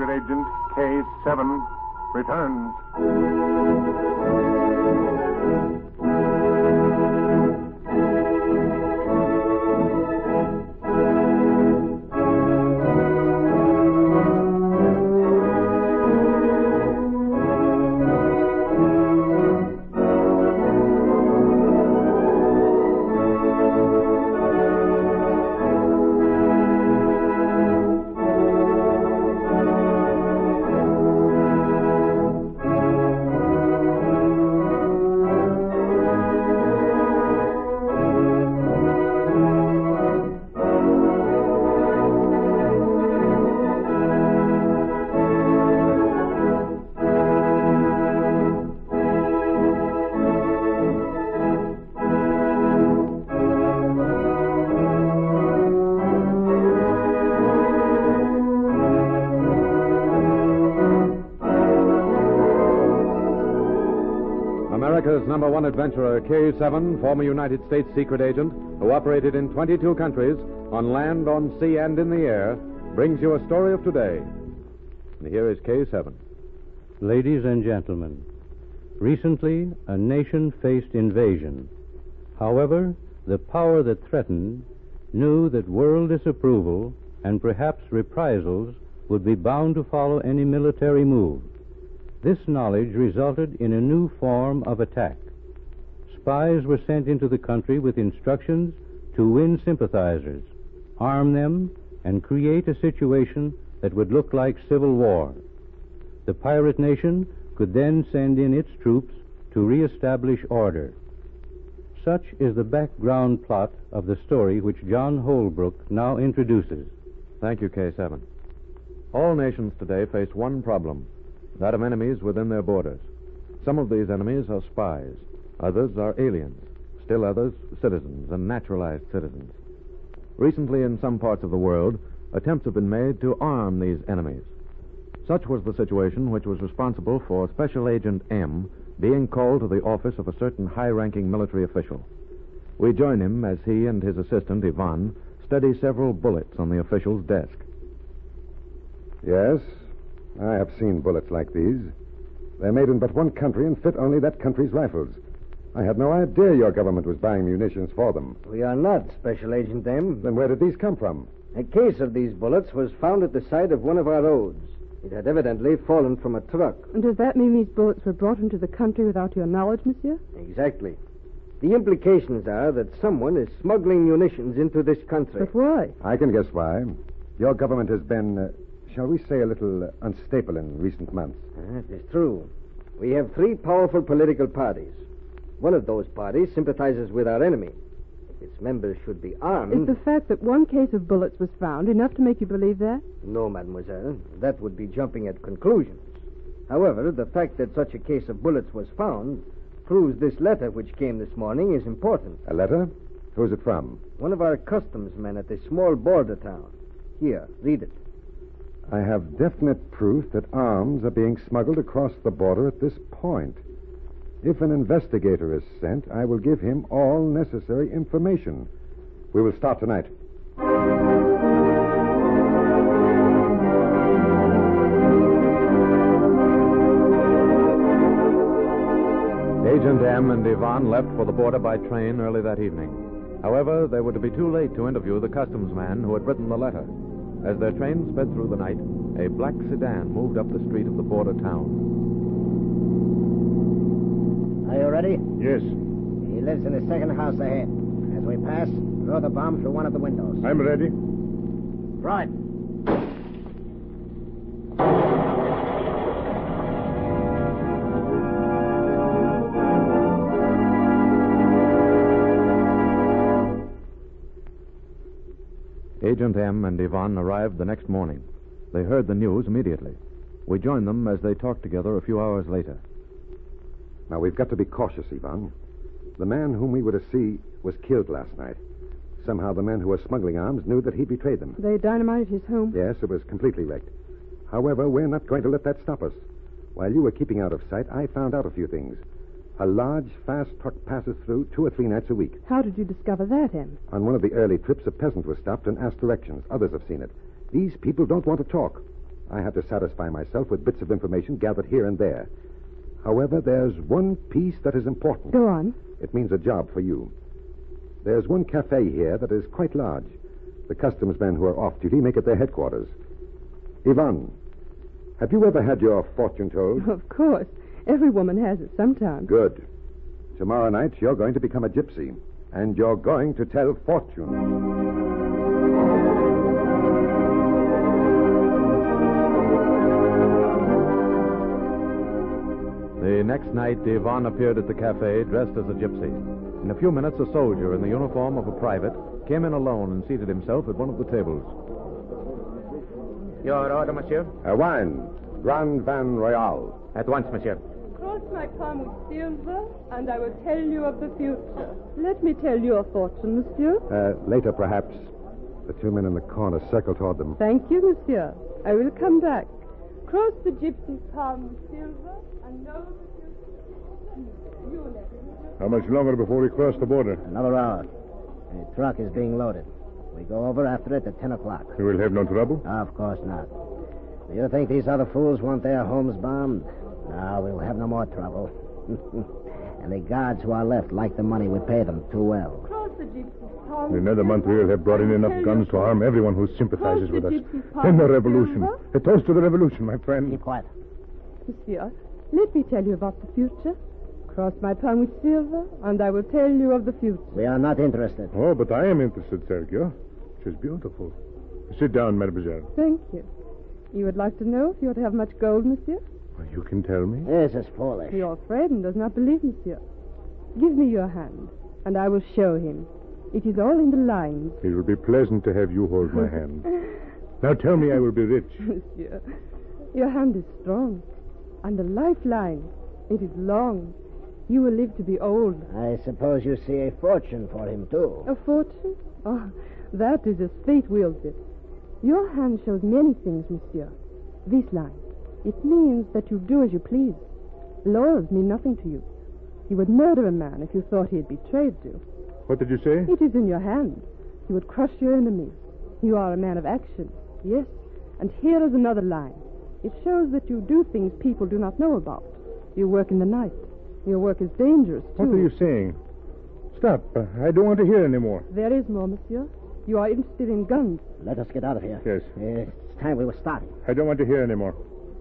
Secret Agent K7 returns. Number one adventurer, K7, former United States secret agent, who operated in 22 countries, on land, on sea, and in the air, brings you a story of today. And here is K7. Ladies and gentlemen, recently a nation faced invasion. However, the power that threatened knew that world disapproval and perhaps reprisals would be bound to follow any military move. This knowledge resulted in a new form of attack. Spies were sent into the country with instructions to win sympathizers, arm them, and create a situation that would look like civil war. The pirate nation could then send in its troops to reestablish order. Such is the background plot of the story which John Holbrook now introduces. Thank you, K7. All nations today face one problem that of enemies within their borders. Some of these enemies are spies, others are aliens, still others citizens and naturalized citizens. Recently, in some parts of the world, attempts have been made to arm these enemies. Such was the situation which was responsible for Special Agent M being called to the office of a certain high ranking military official. We join him as he and his assistant, Yvonne, study several bullets on the official's desk. Yes, I have seen bullets like these. They're made in but one country and fit only that country's rifles. I had no idea your government was buying munitions for them. We are not, Special Agent M. Then where did these come from? A case of these bullets was found at the side of one of our roads. It had evidently fallen from a truck. And does that mean these bullets were brought into the country without your knowledge, monsieur? Exactly. The implications are that someone is smuggling munitions into this country. But why? I can guess why. Your government has been, uh, shall we say, a little uh, unstable in recent months. That is true. We have three powerful political parties. One of those parties sympathizes with our enemy. If its members should be armed. Is the fact that one case of bullets was found enough to make you believe that? No, mademoiselle. That would be jumping at conclusions. However, the fact that such a case of bullets was found proves this letter which came this morning is important. A letter? Who's it from? One of our customs men at a small border town. Here, read it. I have definite proof that arms are being smuggled across the border at this point. If an investigator is sent, I will give him all necessary information. We will start tonight. Agent M and Yvonne left for the border by train early that evening. However, they were to be too late to interview the customs man who had written the letter. As their train sped through the night, a black sedan moved up the street of the border town. Are you ready? Yes, He lives in the second house ahead. As we pass, throw the bomb through one of the windows. I'm ready. Right. Agent M and Yvonne arrived the next morning. They heard the news immediately. We joined them as they talked together a few hours later. Now, we've got to be cautious, Yvonne. The man whom we were to see was killed last night. Somehow the men who were smuggling arms knew that he betrayed them. They dynamited his home. Yes, it was completely wrecked. However, we're not going to let that stop us. While you were keeping out of sight, I found out a few things. A large, fast truck passes through two or three nights a week. How did you discover that, M? On one of the early trips, a peasant was stopped and asked directions. Others have seen it. These people don't want to talk. I have to satisfy myself with bits of information gathered here and there. However, there's one piece that is important. Go on. It means a job for you. There's one cafe here that is quite large. The customs men who are off duty make it their headquarters. Yvonne, have you ever had your fortune told? Of course. Every woman has it sometime. Good. Tomorrow night, you're going to become a gypsy, and you're going to tell fortunes. The next night, Yvonne appeared at the cafe dressed as a gypsy. In a few minutes, a soldier in the uniform of a private came in alone and seated himself at one of the tables. Your order, monsieur? A wine, Grand Van Royal. At once, monsieur. Cross my palm with silver, and I will tell you of the future. Let me tell you a fortune, monsieur. Uh, later, perhaps. The two men in the corner circle toward them. Thank you, monsieur. I will come back. Cross the gypsy's palm with silver, and know. You. How much longer before we cross the border? Another hour. The truck is being loaded. We go over after it at 10 o'clock. You will have no trouble? Ah, of course not. Do you think these other fools want their homes bombed? No, we'll have no more trouble. and the guards who are left like the money. We pay them too well. Cross the gypsy's palm. In another month, we will have brought in enough guns to arm everyone who sympathizes with us. Cross the gypsy's Then the revolution. Silver? A toast to the revolution, my friend. Keep quiet. Monsieur, let me tell you about the future. Cross my palm with silver, and I will tell you of the future. We are not interested. Oh, but I am interested, Sergio. She's beautiful. Sit down, mademoiselle. Thank you. You would like to know if you are to have much gold, monsieur? Well, You can tell me. This is foolish. Your friend does not believe, monsieur. Give me your hand, and I will show him. It is all in the lines, It will be pleasant to have you hold my hand. Now tell me I will be rich. monsieur. Your hand is strong, and the lifeline, it is long. You will live to be old. I suppose you see a fortune for him, too. A fortune? Oh, that is as fate wills it. Your hand shows many things, monsieur. This line. It means that you do as you please. Laws mean nothing to you. You would murder a man if you thought he had betrayed you. What did you say? It is in your hand. You would crush your enemies. You are a man of action. Yes. And here is another line. It shows that you do things people do not know about. You work in the night. Your work is dangerous, too. What are you saying? Stop. Uh, I don't want to hear any more. There is more, monsieur. You are interested in guns. Let us get out of here. Yes. Uh, it's time we were starting. I don't want to hear any more.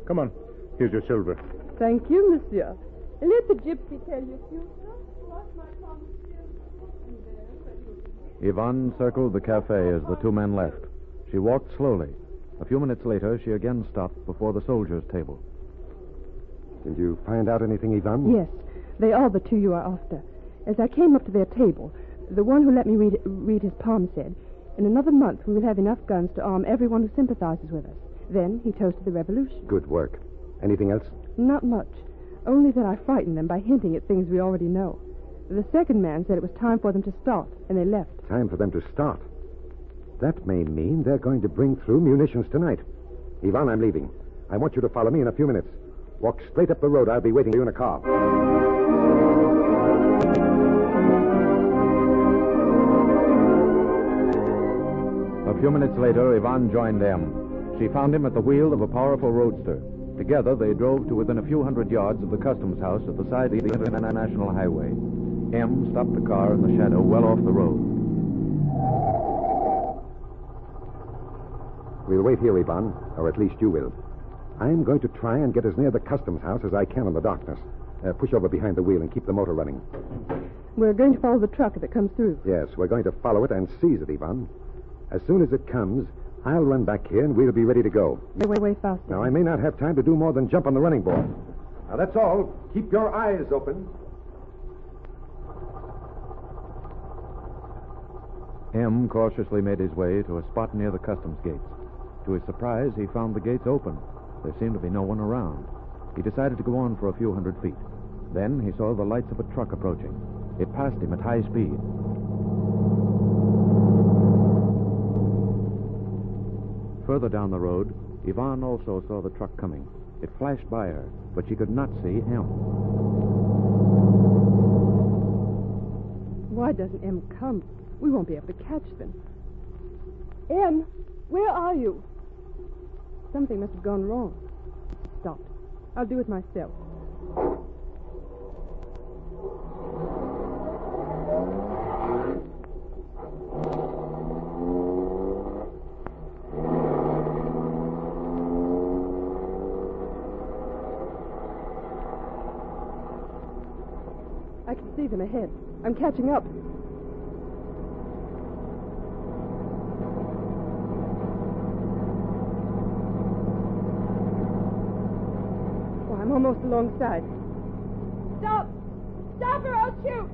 Come on. Here's your silver. Thank you, monsieur. Let the gypsy tell you future. Cross my palm with silver, and there where you Yvonne circled the cafe as the two men left. She walked slowly. A few minutes later, she again stopped before the soldiers' table. Did you find out anything, Yvonne? Yes, they are the two you are after. As I came up to their table, the one who let me read, read his palm said, In another month we will have enough guns to arm everyone who sympathizes with us. Then he toasted the revolution. Good work. Anything else? Not much, only that I frightened them by hinting at things we already know. The second man said it was time for them to start, and they left. Time for them to start. That may mean they're going to bring through munitions tonight. Yvonne, I'm leaving. I want you to follow me in a few minutes. Walk straight up the road. I'll be waiting for you in a car. A few minutes later, Yvonne joined M. She found him at the wheel of a powerful roadster. Together, they drove to within a few hundred yards of the customs house at the side of the international highway. M stopped the car in the shadow well off the road. We'll wait here, Yvonne, or at least you will. I'm going to try and get as near the customs house as I can in the darkness. Uh, push over behind the wheel and keep the motor running. We're going to follow the truck if it comes through. Yes, we're going to follow it and seize it, Yvonne. As soon as it comes, I'll run back here and we'll be ready to go. Way, way, way faster. Now, I may not have time to do more than jump on the running board. Now, that's all. Keep your eyes open. M cautiously made his way to a spot near the customs gates. To his surprise, he found the gates open. There seemed to be no one around. He decided to go on for a few hundred feet. Then he saw the lights of a truck approaching. It passed him at high speed. Further down the road, Yvonne also saw the truck coming. It flashed by her, but she could not see M. Why doesn't M come? We won't be able to catch them. M, where are you? Something must have gone wrong. Stop. I'll do it myself. Them ahead. I'm catching up. Oh, I'm almost alongside. Stop! Stop or I'll shoot!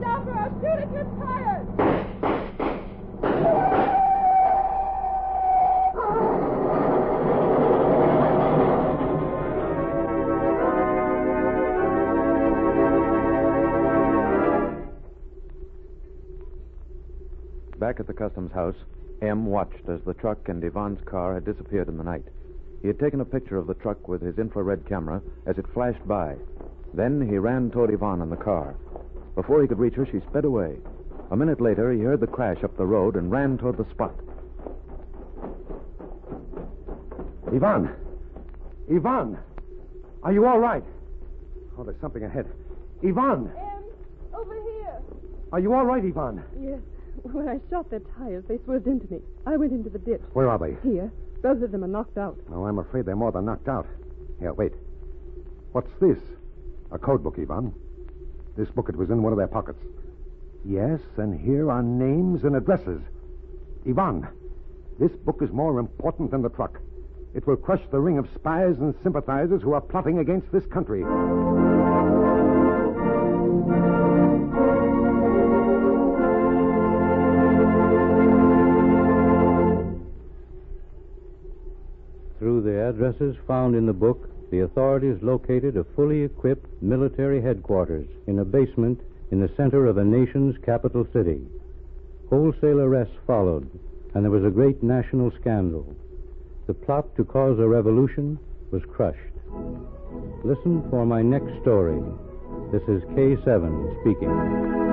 Stop or I'll shoot at your tires! Back at the customs house, M watched as the truck and Yvonne's car had disappeared in the night. He had taken a picture of the truck with his infrared camera as it flashed by. Then he ran toward Yvonne in the car. Before he could reach her, she sped away. A minute later, he heard the crash up the road and ran toward the spot. Yvonne! Yvonne! Are you all right? Oh, there's something ahead. Yvonne! M, over here. Are you all right, Yvonne? Yes. When I shot their tires, they swerved into me. I went into the ditch. Where are they? Here. Both of them are knocked out. Oh, I'm afraid they're more than knocked out. Here, wait. What's this? A code book, Yvonne. This book, it was in one of their pockets. Yes, and here are names and addresses. Yvonne, this book is more important than the truck. It will crush the ring of spies and sympathizers who are plotting against this country. Addresses found in the book, the authorities located a fully equipped military headquarters in a basement in the center of a nation's capital city. Wholesale arrests followed, and there was a great national scandal. The plot to cause a revolution was crushed. Listen for my next story. This is K7 speaking.